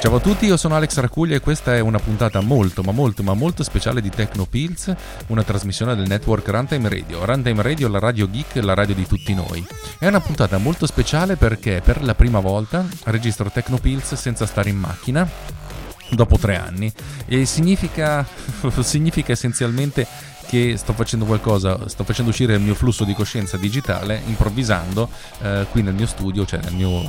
Ciao a tutti, io sono Alex Racuglia e questa è una puntata molto ma molto ma molto speciale di Tecnopills, una trasmissione del network Runtime Radio. Runtime Radio, la radio geek, la radio di tutti noi. È una puntata molto speciale perché per la prima volta registro Tecnopills senza stare in macchina dopo tre anni e significa, significa essenzialmente che sto facendo qualcosa, sto facendo uscire il mio flusso di coscienza digitale improvvisando eh, qui nel mio studio, cioè nel mio,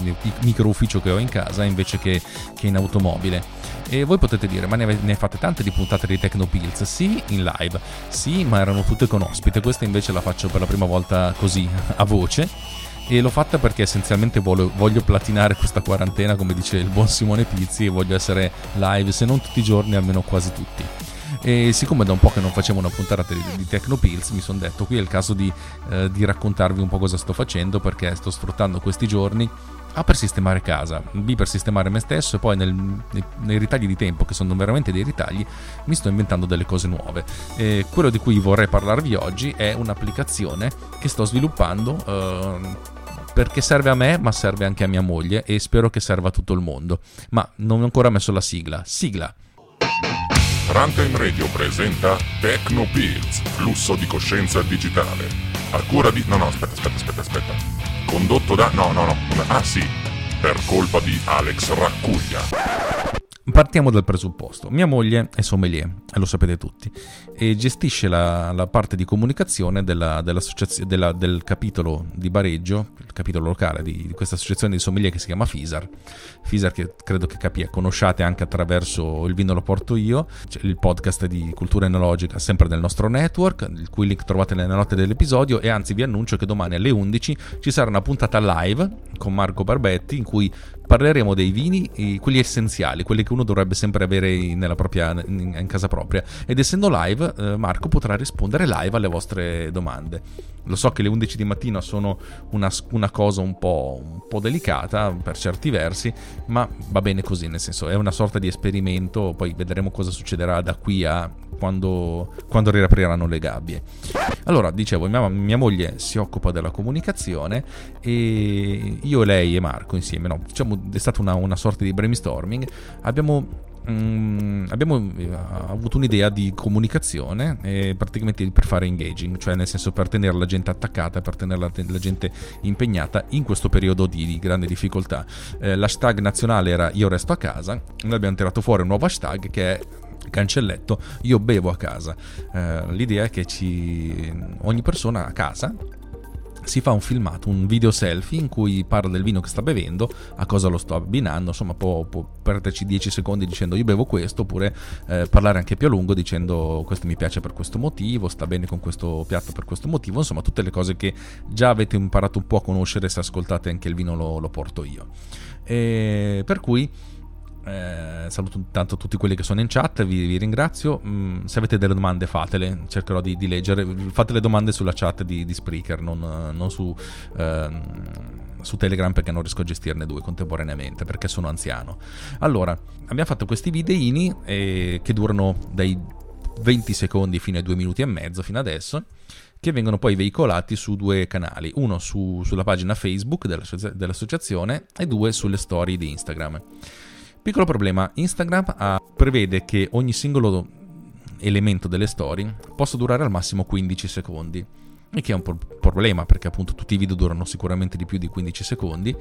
nel micro ufficio che ho in casa invece che, che in automobile. E voi potete dire, ma ne, ne fate tante di puntate di Tecnopills? Sì, in live, sì, ma erano tutte con ospite. Questa invece la faccio per la prima volta così, a voce e l'ho fatta perché essenzialmente voglio, voglio, platinare questa quarantena come dice il buon Simone Pizzi e voglio essere live se non tutti i giorni almeno quasi tutti e siccome da un po' che non facevo una puntata di, di Tecnopills mi sono detto qui è il caso di, eh, di raccontarvi un po' cosa sto facendo perché sto sfruttando questi giorni A per sistemare casa, B per sistemare me stesso e poi nel, nei, nei, ritagli di tempo, che sono veramente dei ritagli, mi sto inventando delle cose nuove. E quello di cui vorrei parlarvi oggi è un'applicazione che sto sviluppando eh, perché serve a me, ma serve anche a mia moglie e spero che serva a tutto il mondo. Ma non ho ancora messo la sigla. Sigla! Runtime Radio presenta Tecno Pills, flusso di coscienza digitale. A cura di... No, no, aspetta, aspetta, aspetta, aspetta. Condotto da... No, no, no. Ah sì, per colpa di Alex Raccuglia. Partiamo dal presupposto. Mia moglie è sommelier, e lo sapete tutti, e gestisce la, la parte di comunicazione della, della, del capitolo di Bareggio, il capitolo locale di, di, questa associazione di sommelier che si chiama FISAR. FISAR che credo che capi, conosciate anche attraverso Il vino lo porto io, cioè il podcast di cultura enologica sempre nel nostro network, il cui link trovate nelle note dell'episodio e anzi vi annuncio che domani alle 11 ci sarà una puntata live con Marco Barbetti in cui parleremo dei vini, quelli essenziali, quelli che uno dovrebbe sempre avere propria, in, in casa propria. Ed essendo live, eh, Marco potrà rispondere live alle vostre domande. Lo so che le 11 di mattina sono una, una cosa un po', un po', delicata per certi versi, ma va bene così, nel senso è una sorta di esperimento, poi vedremo cosa succederà da qui a quando, quando riapriranno le gabbie. Allora, dicevo, mia, mia, moglie si occupa della comunicazione e io, lei e Marco insieme, no, diciamo, è stata una, una sorta di brainstorming, abbiamo Mm, abbiamo eh, avuto un'idea di comunicazione eh, praticamente per fare engaging, cioè nel senso per tenere la gente attaccata, per tenere la, la gente impegnata in questo periodo di, di grande difficoltà. Eh, l'hashtag nazionale era Io resto a casa, noi abbiamo tirato fuori un nuovo hashtag che è cancelletto io bevo a casa eh, l'idea è che ci, ogni persona a casa si fa un filmato, un video selfie in cui parla del vino che sta bevendo, a cosa lo sto abbinando, insomma può, può perderci 10 secondi dicendo io bevo questo, oppure eh, parlare anche più a lungo dicendo questo mi piace per questo motivo, sta bene con questo piatto per questo motivo, insomma tutte le cose che già avete imparato un po' a conoscere se ascoltate anche il vino lo, lo porto io. E per cui eh, saluto intanto tutti quelli che sono in chat, vi, vi ringrazio. Mm, se avete delle domande fatele, cercherò di, di, leggere. Fate le domande sulla chat di, di Spreaker, non, non su, ehm, su, Telegram perché non riesco a gestirne due contemporaneamente perché sono anziano. Allora, abbiamo fatto questi videini eh, che durano dai 20 secondi fino ai 2 minuti e mezzo fino adesso che vengono poi veicolati su due canali, uno su, sulla pagina Facebook dell'associazione e due sulle storie di Instagram. Piccolo problema, Instagram ha, prevede che ogni singolo elemento delle storie possa durare al massimo 15 secondi. Il che è un pro- problema perché appunto tutti i video durano sicuramente di più di 15 secondi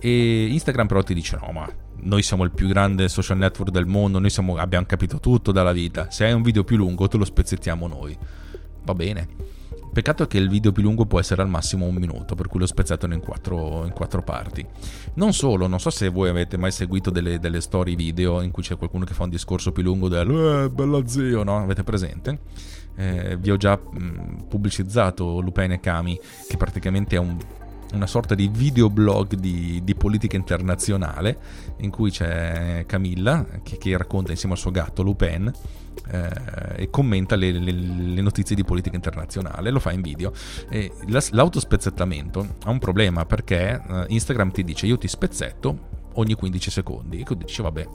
e Instagram però ti dice no ma noi siamo il più grande social network del mondo, noi siamo, abbiamo capito tutto dalla vita, se hai un video più lungo te lo spezzettiamo noi. Va bene. Peccato è che il video più lungo può essere al massimo un minuto, per cui lo spezzato in quattro, in quattro parti. Non solo, non so se voi avete mai seguito delle, delle storie video in cui c'è qualcuno che fa un discorso più lungo del eh, bella zio, no? Avete presente? Eh, vi ho già mh, pubblicizzato Lupin e Kami, che praticamente è un una sorta di videoblog di, di, politica internazionale in cui c'è Camilla che, che racconta insieme al suo gatto Lupin eh, e commenta le, le, le, notizie di politica internazionale, lo fa in video. E l'autospezzettamento ha un problema perché eh, Instagram ti dice io ti spezzetto ogni 15 secondi e tu dici vabbè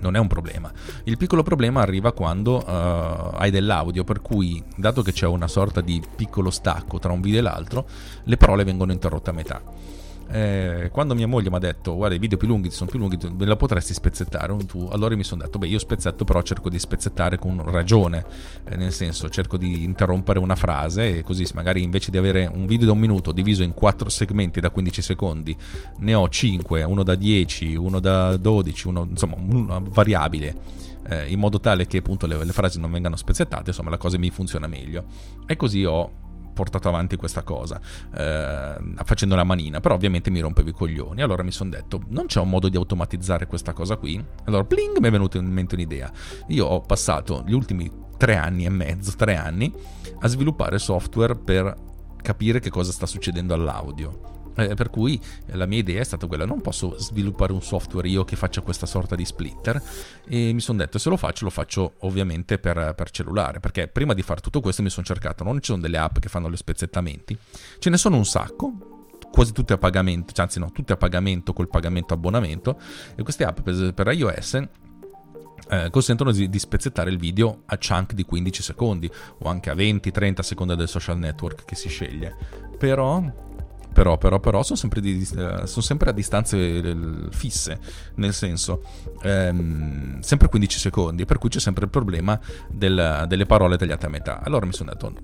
non è un problema. Il piccolo problema arriva quando uh, hai dell'audio, per cui, dato che c'è una sorta di piccolo stacco tra un video e l'altro, le parole vengono interrotte a metà. Eh, quando mia moglie mi ha detto guarda i video più lunghi sono più lunghi, me la potresti spezzettare tu? Allora mi sono detto beh io spezzetto però cerco di spezzettare con ragione, eh, nel senso cerco di interrompere una frase e così magari invece di avere un video da un minuto diviso in quattro segmenti da 15 secondi ne ho 5, uno da 10, uno da 12, uno, insomma una variabile. Eh, in modo tale che appunto le, le frasi non vengano spezzettate, insomma la cosa mi funziona meglio. E così ho portato avanti questa cosa eh, facendo la manina, però ovviamente mi rompevo i coglioni. Allora mi sono detto, non c'è un modo di automatizzare questa cosa qui? Allora, bling, mi è venuta in mente un'idea. Io ho passato gli ultimi tre anni e mezzo, tre anni, a sviluppare software per capire che cosa sta succedendo all'audio eh, per cui la mia idea è stata quella, non posso sviluppare un software io che faccia questa sorta di splitter e mi sono detto se lo faccio lo faccio ovviamente per, per cellulare, perché prima di fare tutto questo mi sono cercato, non ci sono delle app che fanno gli spezzettamenti, ce ne sono un sacco, quasi tutte a pagamento, cioè, anzi no, tutte a pagamento col pagamento abbonamento e queste app per, per iOS eh, consentono di, di, spezzettare il video a chunk di 15 secondi o anche a 20-30 secondi del social network che si sceglie. Però però, però, però sono sempre, di, sono sempre a distanze eh, fisse, nel senso, ehm, sempre 15 secondi, per cui c'è sempre il problema del, delle parole tagliate a metà. Allora mi sono detto,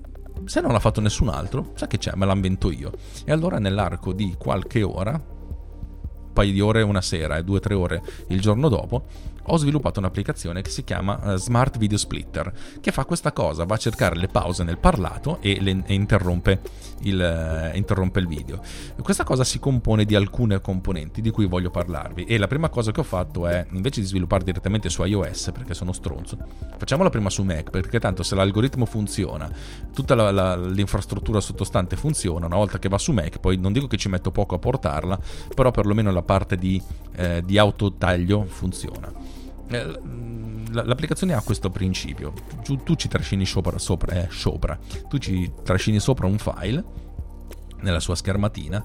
se non l'ha fatto nessun altro, sa che c'è, me la invento io. E allora nell'arco di qualche ora, un paio di ore una sera e due o tre ore il giorno dopo, ho sviluppato un'applicazione che si chiama uh, Smart Video Splitter, che fa questa cosa, va a cercare le pause nel parlato e, le, e interrompe, il, uh, interrompe, il, video. Questa cosa si compone di alcune componenti di cui voglio parlarvi e la prima cosa che ho fatto è, invece di sviluppare direttamente su iOS, perché sono stronzo, facciamola prima su Mac, perché tanto se l'algoritmo funziona, tutta la, la, l'infrastruttura sottostante funziona, una volta che va su Mac, poi non dico che ci metto poco a portarla, però perlomeno la parte di, eh, di autotaglio funziona. Eh, l'applicazione ha questo principio. Tu, ci trascini sopra, sopra, eh, sopra, tu ci trascini sopra un file nella sua schermatina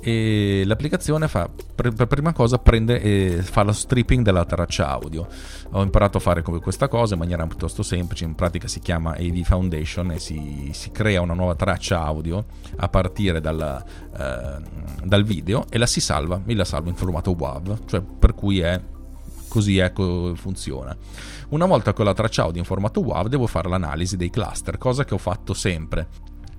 e l'applicazione fa per, prima cosa prende e fa lo stripping della traccia audio. Ho imparato a fare questa cosa in maniera piuttosto semplice. In pratica si chiama AV Foundation e si, si crea una nuova traccia audio a partire dal, eh, dal video e la si salva. E la salva in formato WAV cioè per cui è così ecco funziona. Una volta che ho la traccia audio in formato WAV devo fare l'analisi dei cluster, cosa che ho fatto sempre.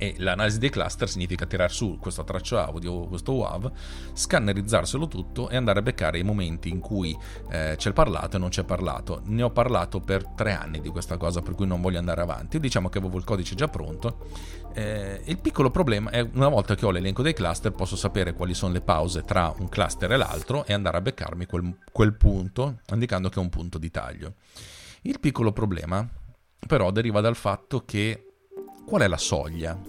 E l'analisi dei cluster significa tirare su questa traccia audio, questo WAV, scannerizzarselo tutto e andare a beccare i momenti in cui eh, c'è parlato e non c'è parlato. Ne ho parlato per tre anni di questa cosa, per cui non voglio andare avanti. Diciamo che avevo il codice già pronto. Eh, il piccolo problema è una volta che ho l'elenco dei cluster, posso sapere quali sono le pause tra un cluster e l'altro e andare a beccarmi quel, quel punto, indicando che è un punto di taglio. Il piccolo problema, però, deriva dal fatto che qual è la soglia?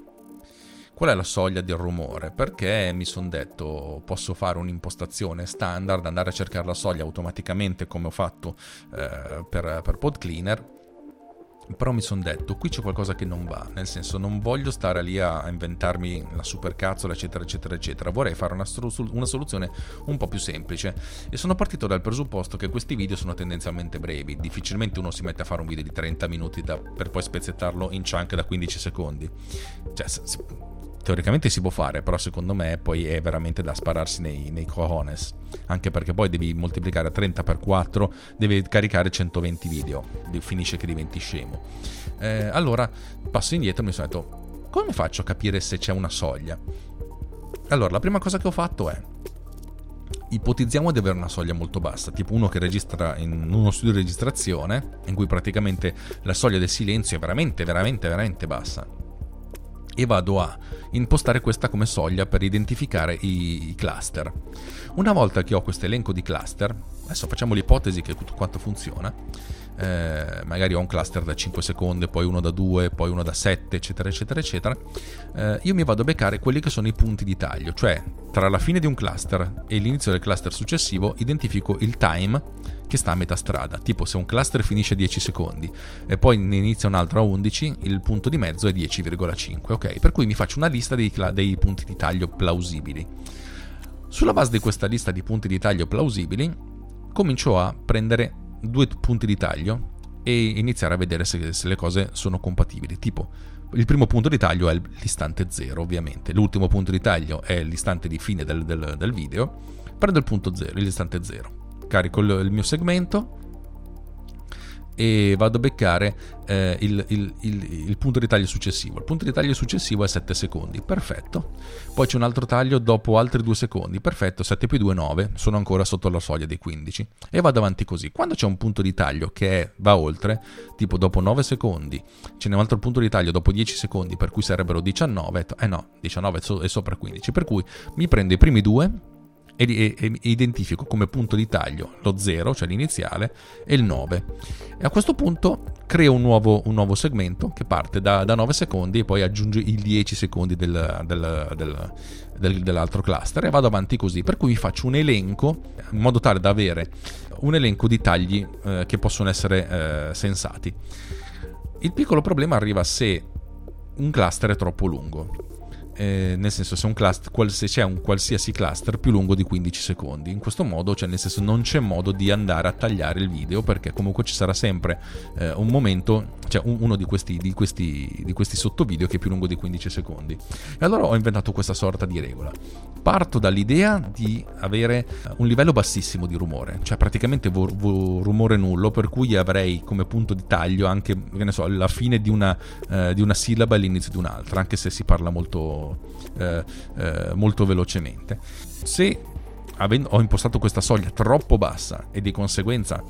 Qual è la soglia del rumore? Perché mi sono detto posso fare un'impostazione standard, andare a cercare la soglia automaticamente come ho fatto eh, per, per PodCleaner però mi sono detto qui c'è qualcosa che non va nel senso non voglio stare lì a inventarmi la supercazzola eccetera eccetera eccetera. Vorrei fare una, una, soluzione un po' più semplice. E sono partito dal presupposto che questi video sono tendenzialmente brevi. Difficilmente uno si mette a fare un video di 30 minuti da, per poi spezzettarlo in chunk da 15 secondi. Cioè teoricamente si può fare, però secondo me poi è veramente da spararsi nei, nei cojones. Anche perché poi devi moltiplicare 30 per 4, devi caricare 120 video, finisce che diventi scemo. Eh, allora passo indietro e mi sono detto, come faccio a capire se c'è una soglia? Allora, la prima cosa che ho fatto è ipotizziamo di avere una soglia molto bassa, tipo uno che registra in uno studio di registrazione, in cui praticamente la soglia del silenzio è veramente, veramente, veramente bassa e vado a impostare questa come soglia per identificare i, cluster. Una volta che ho questo elenco di cluster, adesso facciamo l'ipotesi che tutto quanto funziona, eh, magari ho un cluster da 5 secondi, poi uno da 2, poi uno da 7, eccetera, eccetera, eccetera, eh, io mi vado a beccare quelli che sono i punti di taglio, cioè tra la fine di un cluster e l'inizio del cluster successivo identifico il time che sta a metà strada. Tipo se un cluster finisce a 10 secondi e poi ne inizia un altro a 11, il punto di mezzo è 10,5. Ok, per cui mi faccio una lista dei, dei punti di taglio plausibili. Sulla base di questa lista di punti di taglio plausibili, comincio a prendere due punti di taglio e iniziare a vedere se, se le cose sono compatibili. Tipo, il primo punto di taglio è l'istante 0 ovviamente, l'ultimo punto di taglio è l'istante di fine del, del, del video, prendo il punto 0, l'istante 0, carico il, il mio segmento, e vado a beccare eh, il, il, il, il, punto di taglio successivo. Il punto di taglio successivo è 7 secondi, perfetto. Poi c'è un altro taglio dopo altri 2 secondi, perfetto, 7 più 2 9, sono ancora sotto la soglia dei 15 e vado avanti così. Quando c'è un punto di taglio che è, va oltre, tipo dopo 9 secondi, ce n'è un altro punto di taglio dopo 10 secondi, per cui sarebbero 19, eh no, 19 è sopra 15, per cui mi prendo i primi due e, e, identifico come punto di taglio lo 0, cioè l'iniziale, e il 9. E a questo punto creo un nuovo, un nuovo segmento che parte da, da, 9 secondi e poi aggiunge i 10 secondi del, del, del, del, dell'altro cluster e vado avanti così. Per cui faccio un elenco in modo tale da avere un elenco di tagli eh, che possono essere eh, sensati. Il piccolo problema arriva se un cluster è troppo lungo eh, nel senso se, cluster, se, c'è un qualsiasi cluster più lungo di 15 secondi. In questo modo, cioè nel senso non c'è modo di andare a tagliare il video perché comunque ci sarà sempre eh, un momento, cioè un, uno di questi, di, questi, di questi sottovideo che è più lungo di 15 secondi. E allora ho inventato questa sorta di regola. Parto dall'idea di avere un livello bassissimo di rumore, cioè praticamente vo, vo, rumore nullo, per cui avrei come punto di taglio anche, che ne so, la fine di una, eh, di una sillaba e l'inizio di un'altra, anche se si parla molto eh, eh, molto velocemente. Se ho impostato questa soglia troppo bassa e di conseguenza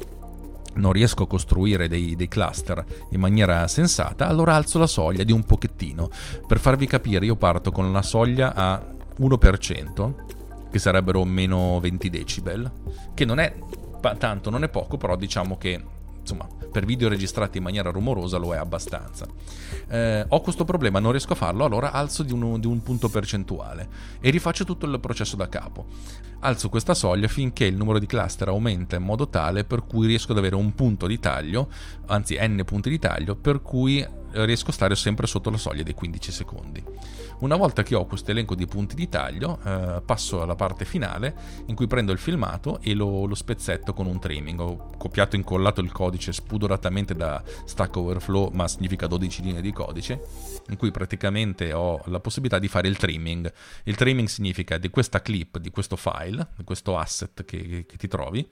non riesco a costruire dei, dei, cluster in maniera sensata, allora alzo la soglia di un pochettino. Per farvi capire, io parto con la soglia a 1%, che sarebbero meno 20 decibel, che non è tanto, non è poco, però diciamo che insomma, per video registrati in maniera rumorosa lo è abbastanza. Eh, ho questo problema, non riesco a farlo, allora alzo di un, di un punto percentuale e rifaccio tutto il processo da capo. Alzo questa soglia finché il numero di cluster aumenta in modo tale per cui riesco ad avere un punto di taglio, anzi n punti di taglio, per cui riesco a stare sempre sotto la soglia dei 15 secondi. Una volta che ho questo elenco di punti di taglio, eh, passo alla parte finale in cui prendo il filmato e lo, lo, spezzetto con un trimming. Ho copiato e incollato il codice spudoratamente da Stack Overflow, ma significa 12 linee di codice, in cui praticamente ho la possibilità di fare il trimming. Il trimming significa di questa clip, di questo file, di questo asset che, che ti trovi,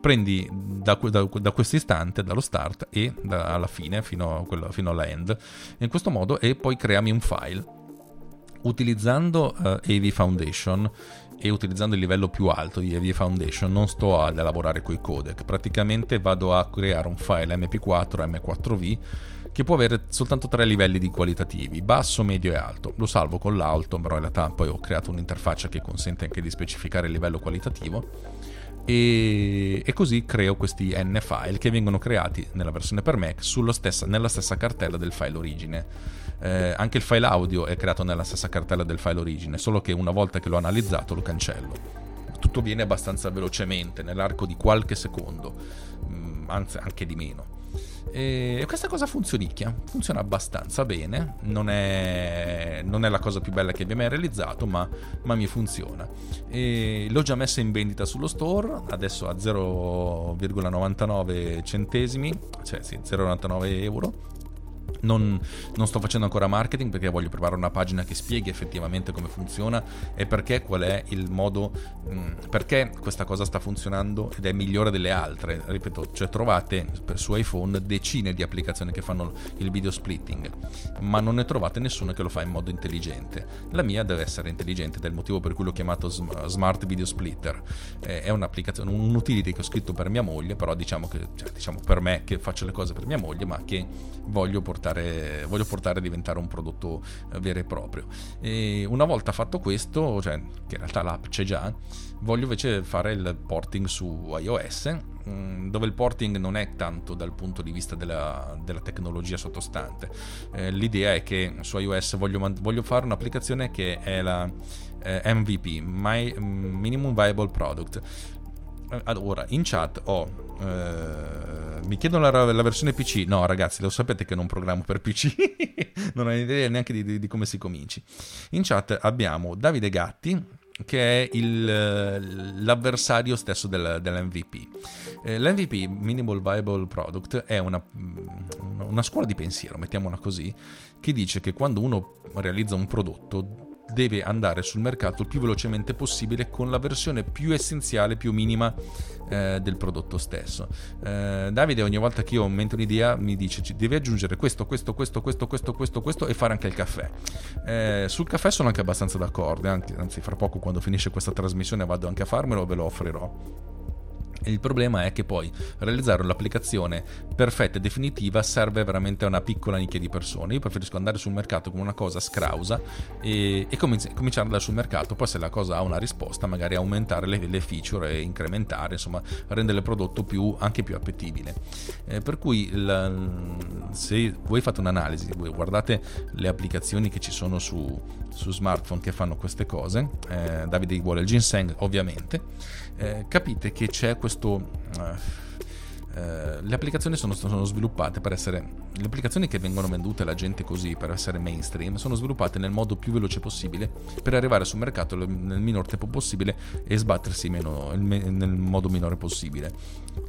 prendi da, da, da questo istante, dallo start e da, alla fine, fino, a fino alla end, in questo modo, e poi creami un file utilizzando uh, eh, AV Foundation e utilizzando il livello più alto di AV Foundation non sto ad elaborare coi codec, praticamente vado a creare un file MP4 M4V che può avere soltanto tre livelli di qualitativi, basso, medio e alto. Lo salvo con l'alto, però in realtà poi ho creato un'interfaccia che consente anche di specificare il livello qualitativo. E, e, così creo questi N file che vengono creati nella versione per Mac stessa, nella stessa cartella del file origine eh, anche il file audio è creato nella stessa cartella del file origine, solo che una volta che l'ho analizzato lo cancello. Tutto viene abbastanza velocemente, nell'arco di qualche secondo, mm, anzi anche di meno. E questa cosa funzionicchia, funziona abbastanza bene, non è, non è, la cosa più bella che abbia mai realizzato, ma, ma mi funziona. E l'ho già messa in vendita sullo store, adesso a 0,99 centesimi, cioè sì, 0,99 euro non, non, sto facendo ancora marketing perché voglio preparare una pagina che spieghi effettivamente come funziona e perché qual è il modo, mm, perché questa cosa sta funzionando ed è migliore delle altre. Ripeto, cioè trovate su iPhone decine di applicazioni che fanno il video splitting, ma non ne trovate nessuna che lo fa in modo intelligente. La mia deve essere intelligente ed è il motivo per cui l'ho chiamato Smart Video Splitter. Eh, è un'applicazione, un utility che ho scritto per mia moglie, però diciamo che cioè, diciamo per me che faccio le cose per mia moglie, ma che voglio portare portare, voglio portare a diventare un prodotto eh, vero e proprio. E una volta fatto questo, cioè, che in realtà l'app c'è già, voglio invece fare il porting su iOS, mm, dove il porting non è tanto dal punto di vista della, della tecnologia sottostante. Eh, l'idea è che su iOS voglio, voglio fare un'applicazione che è la eh, MVP, My Minimum Viable Product. Allora, in chat ho eh, mi chiedono la, la, versione PC. No, ragazzi, lo sapete che non programmo per PC. non ho idea neanche di, di, di, come si cominci. In chat abbiamo Davide Gatti, che è il, l'avversario stesso del, dell'MVP. Eh, L'MVP, Minimal Viable Product, è una, una scuola di pensiero, mettiamola così, che dice che quando uno realizza un prodotto deve andare sul mercato il più velocemente possibile con la versione più essenziale, più minima eh, del prodotto stesso. Eh, Davide ogni volta che io aumento un'idea mi dice devi aggiungere questo, questo, questo, questo, questo, questo, questo e fare anche il caffè. Eh, sul caffè sono anche abbastanza d'accordo, anzi, anzi fra poco quando finisce questa trasmissione vado anche a farmelo, ve lo offrirò il problema è che poi realizzare l'applicazione perfetta e definitiva serve veramente a una piccola nicchia di persone. Io preferisco andare sul mercato con una cosa scrausa e, e cominci- cominciare andare sul mercato. Poi, se la cosa ha una risposta, magari aumentare le, le feature e incrementare, insomma, rendere il prodotto più, anche più appetibile. Eh, per cui, il, se voi fate un'analisi, voi guardate le applicazioni che ci sono su, su smartphone che fanno queste cose, eh, Davide vuole il ginseng, ovviamente eh, capite che c'è questo... Eh, eh, le applicazioni sono, sono, sviluppate per essere le applicazioni che vengono vendute alla gente così per essere mainstream sono sviluppate nel modo più veloce possibile per arrivare sul mercato nel minor tempo possibile e sbattersi meno, nel modo minore possibile.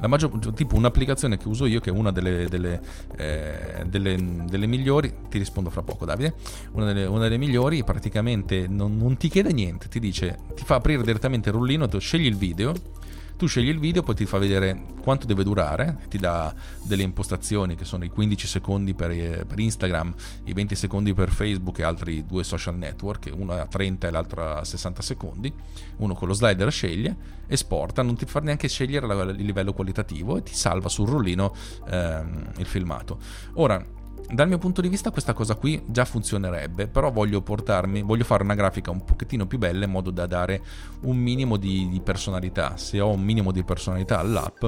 Maggior, tipo un'applicazione che uso io che è una delle, delle, eh, delle, delle migliori ti rispondo fra poco Davide una delle, una migliori praticamente non, non, ti chiede niente ti dice ti fa aprire direttamente il rullino scegli il video tu scegli il video, poi ti fa vedere quanto deve durare, ti dà delle impostazioni che sono i 15 secondi per, eh, per Instagram, i 20 secondi per Facebook e altri due social network, uno a 30 e l'altro a 60 secondi. Uno con lo slider sceglie, esporta, non ti fa neanche scegliere il livello qualitativo e ti salva sul rullino ehm, il filmato. Ora, dal mio punto di vista questa cosa qui già funzionerebbe, però voglio portarmi, voglio fare una grafica un pochettino più bella in modo da dare un minimo di, di personalità. Se ho un minimo di personalità all'app,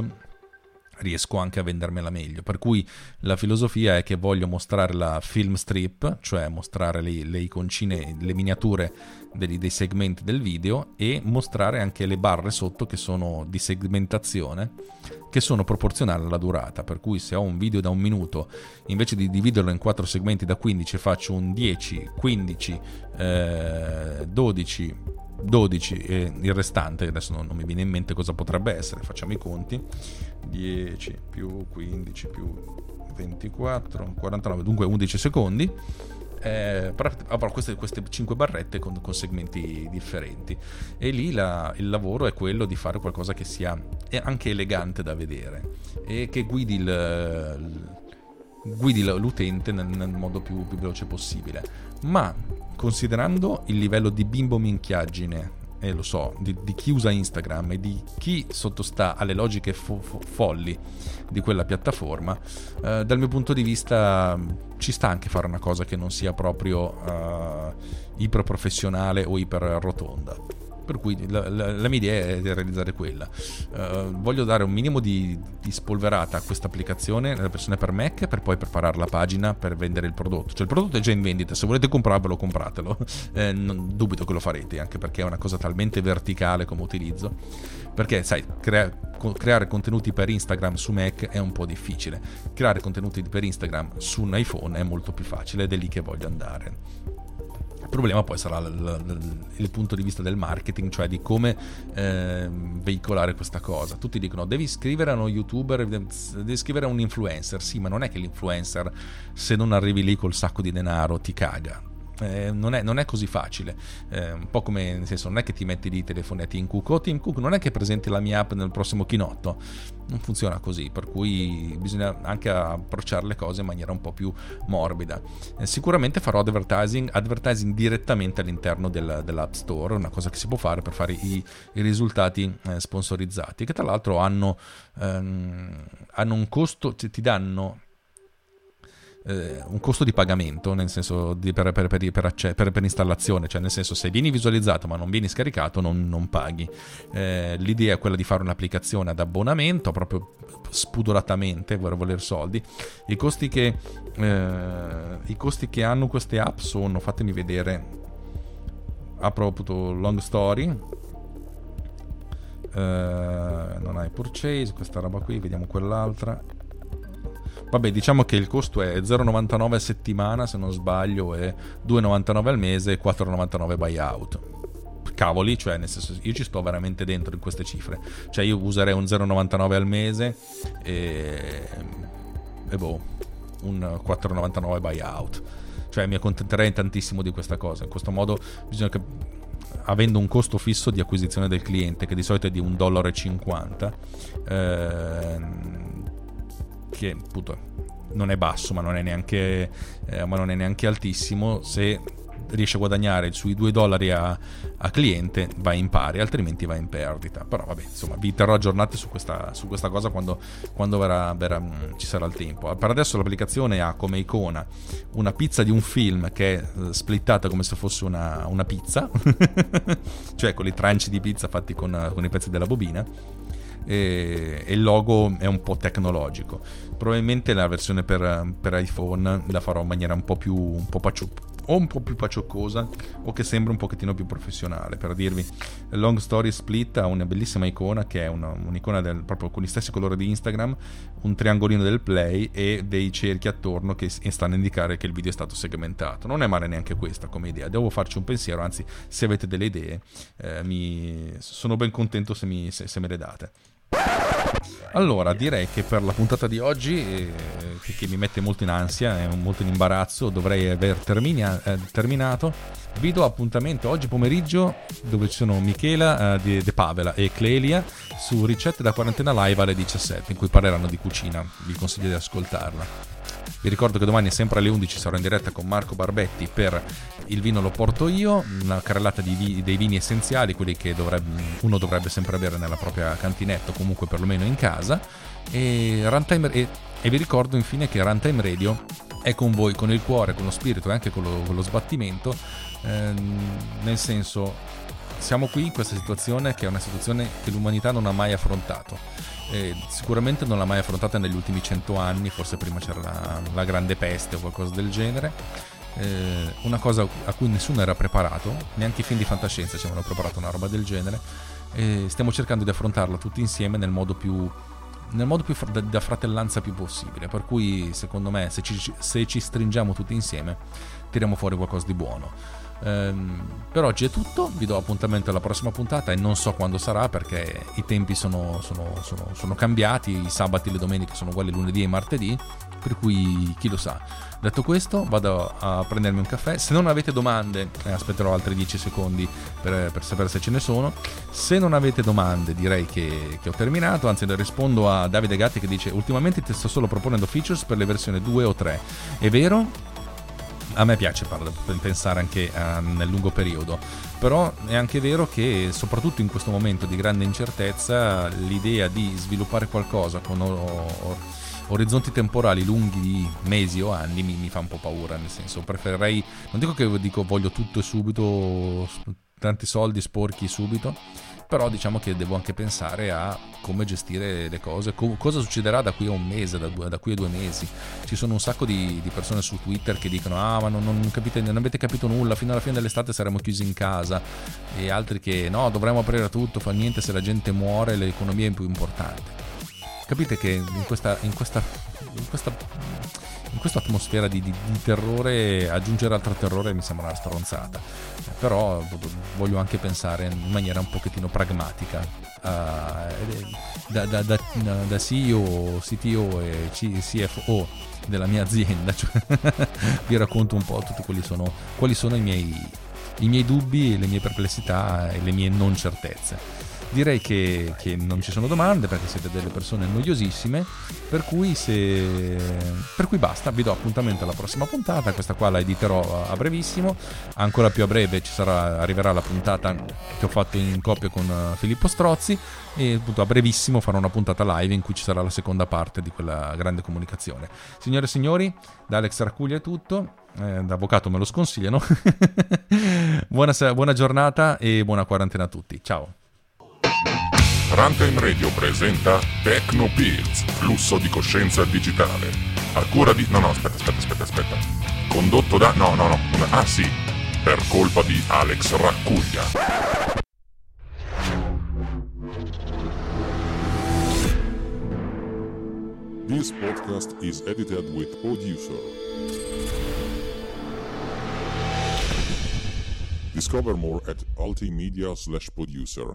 riesco anche a vendermela meglio. Per cui la filosofia è che voglio mostrare la film strip, cioè mostrare le, le iconcine, le miniature dei, dei, segmenti del video e mostrare anche le barre sotto che sono di segmentazione che sono proporzionali alla durata. Per cui se ho un video da un minuto, invece di dividerlo in quattro segmenti da 15, faccio un 10, 15, eh, 12 12 e il restante, adesso non, non, mi viene in mente cosa potrebbe essere, facciamo i conti, 10 più 15 più 24, 49, dunque 11 secondi. Eh, avrò queste, queste 5 barrette con, con, segmenti differenti e lì la, il lavoro è quello di fare qualcosa che sia anche elegante da vedere e che guidi, il, guidi l'utente nel, nel modo più, più veloce possibile ma considerando il livello di bimbo minchiaggine e lo so, di, di, chi usa Instagram e di chi sottostà alle logiche fo- fo- folli di quella piattaforma, eh, dal mio punto di vista ci sta anche fare una cosa che non sia proprio eh, iperprofessionale o iper rotonda. Per cui la, la, la, mia idea è di realizzare quella. Uh, voglio dare un minimo di, di spolverata a questa applicazione nella versione per Mac per poi preparare la pagina per vendere il prodotto. Cioè il prodotto è già in vendita, se volete comprarvelo compratelo. Eh, non dubito che lo farete, anche perché è una cosa talmente verticale come utilizzo. Perché sai, crea, creare contenuti per Instagram su Mac è un po' difficile. Creare contenuti per Instagram su un iPhone è molto più facile ed è lì che voglio andare. Il problema poi sarà il, il, il, punto di vista del marketing, cioè di come eh, veicolare questa cosa. Tutti dicono devi scrivere a uno youtuber, devi scrivere a un influencer. Sì, ma non è che l'influencer, se non arrivi lì col sacco di denaro, ti caga eh, non, è, non, è, così facile. Eh, un po' come nel senso, non è che ti metti lì telefoni a Tim Cook o Tim Cook non è che presenti la mia app nel prossimo chinotto. Non funziona così, per cui bisogna anche approcciare le cose in maniera un po' più morbida. Eh, sicuramente farò advertising, advertising direttamente all'interno del, dell'App Store, una cosa che si può fare per fare i, i risultati eh, sponsorizzati, che tra l'altro hanno, ehm, hanno un costo, ti danno eh, un costo di pagamento, nel senso di, per, per, per, per, installazione, cioè nel senso se vieni visualizzato ma non vieni scaricato non, non paghi. Eh, l'idea è quella di fare un'applicazione ad abbonamento, proprio spudoratamente, voler soldi. I costi che, eh, i costi che hanno queste app sono, fatemi vedere, apro appunto long story, Uh, non hai purchase, questa roba qui, vediamo quell'altra. Vabbè, diciamo che il costo è 0,99 a settimana, se non sbaglio, e 2,99 al mese e 4,99 buyout. Cavoli, cioè nel senso io ci sto veramente dentro in queste cifre. Cioè io userei un 0,99 al mese e... e boh, un 4,99 buyout. Cioè mi accontenterei tantissimo di questa cosa. In questo modo bisogna che avendo un costo fisso di acquisizione del cliente che di solito è di 1,50 dollaro, ehm, che appunto non è basso ma non è neanche, eh, ma non è neanche altissimo, se riesce a guadagnare sui 2 dollari a, a, cliente va in pari, altrimenti va in perdita. Però vabbè, insomma, vi terrò aggiornati su questa, su questa cosa quando, quando verrà, verrà, mm, ci sarà il tempo. Per adesso l'applicazione ha come icona una pizza di un film che è eh, splittata come se fosse una, una pizza, cioè con i tranci di pizza fatti con, con i pezzi della bobina e, il logo è un po' tecnologico. Probabilmente la versione per, per iPhone la farò in maniera un po' più un po' paccio, o un po' più pacioccosa o che sembra un pochettino più professionale. Per dirvi, Long Story Split ha una bellissima icona che è una, un'icona del, proprio con gli stessi colori di Instagram, un triangolino del play e dei cerchi attorno che stanno a indicare che il video è stato segmentato. Non è male neanche questa come idea, devo farci un pensiero, anzi se avete delle idee eh, mi... sono ben contento se, mi, se, se me le date. Allora, direi che per la puntata di oggi, eh, che, mi mette molto in ansia, è molto in imbarazzo, dovrei aver termina, eh, terminato. Vi do appuntamento oggi pomeriggio dove ci sono Michela eh, De, Pavela e Clelia su Ricette da quarantena live alle 17 in cui parleranno di cucina. Vi consiglio di ascoltarla. Vi ricordo che domani sempre alle 11 sarò in diretta con Marco Barbetti per Il vino lo porto io, una carrellata vi- dei vini essenziali, quelli che dovrebbe, uno dovrebbe sempre avere nella propria cantinetta comunque perlomeno in casa. E, Runtime, e, e vi ricordo infine che Runtime Radio è con voi, con il cuore, con lo spirito e anche con lo, con lo sbattimento, ehm, nel senso siamo qui in questa situazione che è una situazione che l'umanità non ha mai affrontato eh, sicuramente non l'ha mai affrontata negli ultimi cento anni, forse prima c'era la, la grande peste o qualcosa del genere. Eh, una cosa a cui nessuno era preparato, neanche i film di fantascienza ci avevano preparato una roba del genere. Eh, stiamo cercando di affrontarla tutti insieme nel modo più, nel modo più da, da, fratellanza più possibile. Per cui, secondo me, se ci, se ci stringiamo tutti insieme, tiriamo fuori qualcosa di buono. Um, per oggi è tutto, vi do appuntamento alla prossima puntata e non so quando sarà perché i tempi sono, sono, sono, sono cambiati, i sabati e le domeniche sono uguali lunedì e martedì, per cui chi lo sa. Detto questo, vado a prendermi un caffè. Se non avete domande, eh, aspetterò altri 10 secondi per, per, sapere se ce ne sono. Se non avete domande, direi che, che ho terminato. Anzi, rispondo a Davide Gatti che dice: Ultimamente ti sto solo proponendo features per le versioni 2 o 3. È vero? a me piace pensare anche uh, nel lungo periodo, però è anche vero che soprattutto in questo momento di grande incertezza l'idea di sviluppare qualcosa con o, o, orizzonti temporali lunghi di mesi o anni mi, mi, fa un po' paura, nel senso preferirei, non dico che dico voglio tutto e subito, tanti soldi sporchi subito, però diciamo che devo anche pensare a come gestire le cose, co- cosa succederà da qui a un mese, da, da, qui a due mesi. Ci sono un sacco di, di persone su Twitter che dicono ah ma non, non, capite, non avete capito nulla, fino alla fine dell'estate saremo chiusi in casa e altri che no, dovremmo aprire tutto, fa niente se la gente muore, l'economia è più importante. Capite che in questa, in questa, in questa in questa atmosfera di, di, di, terrore aggiungere altro terrore mi sembra una stronzata. Però voglio anche pensare in maniera un pochettino pragmatica uh, da, da, da, da, CEO, CTO e CFO della mia azienda cioè vi racconto un po' tutti quali sono, quali sono i, miei, i miei dubbi le mie perplessità e le mie non certezze direi che, che, non ci sono domande perché siete delle persone noiosissime, per cui, se, per cui basta, vi do appuntamento alla prossima puntata, questa qua la editerò a brevissimo, ancora più a breve sarà, arriverà la puntata che ho fatto in coppia con eh, Filippo Strozzi e appunto a brevissimo farò una puntata live in cui ci sarà la seconda parte di quella grande comunicazione. Signore e signori, da Alex Raccuglia è tutto, eh, da avvocato me lo sconsigliano, buona, buona giornata e buona quarantena a tutti, ciao! Runtime Radio presenta Techno Pills, flusso di coscienza digitale. A cura di... No, no, aspetta, aspetta, aspetta, aspetta. Condotto da... No, no, no. Ah, sì. Per colpa di Alex Raccuglia. This podcast is edited with producer. Discover more at altimedia slash producer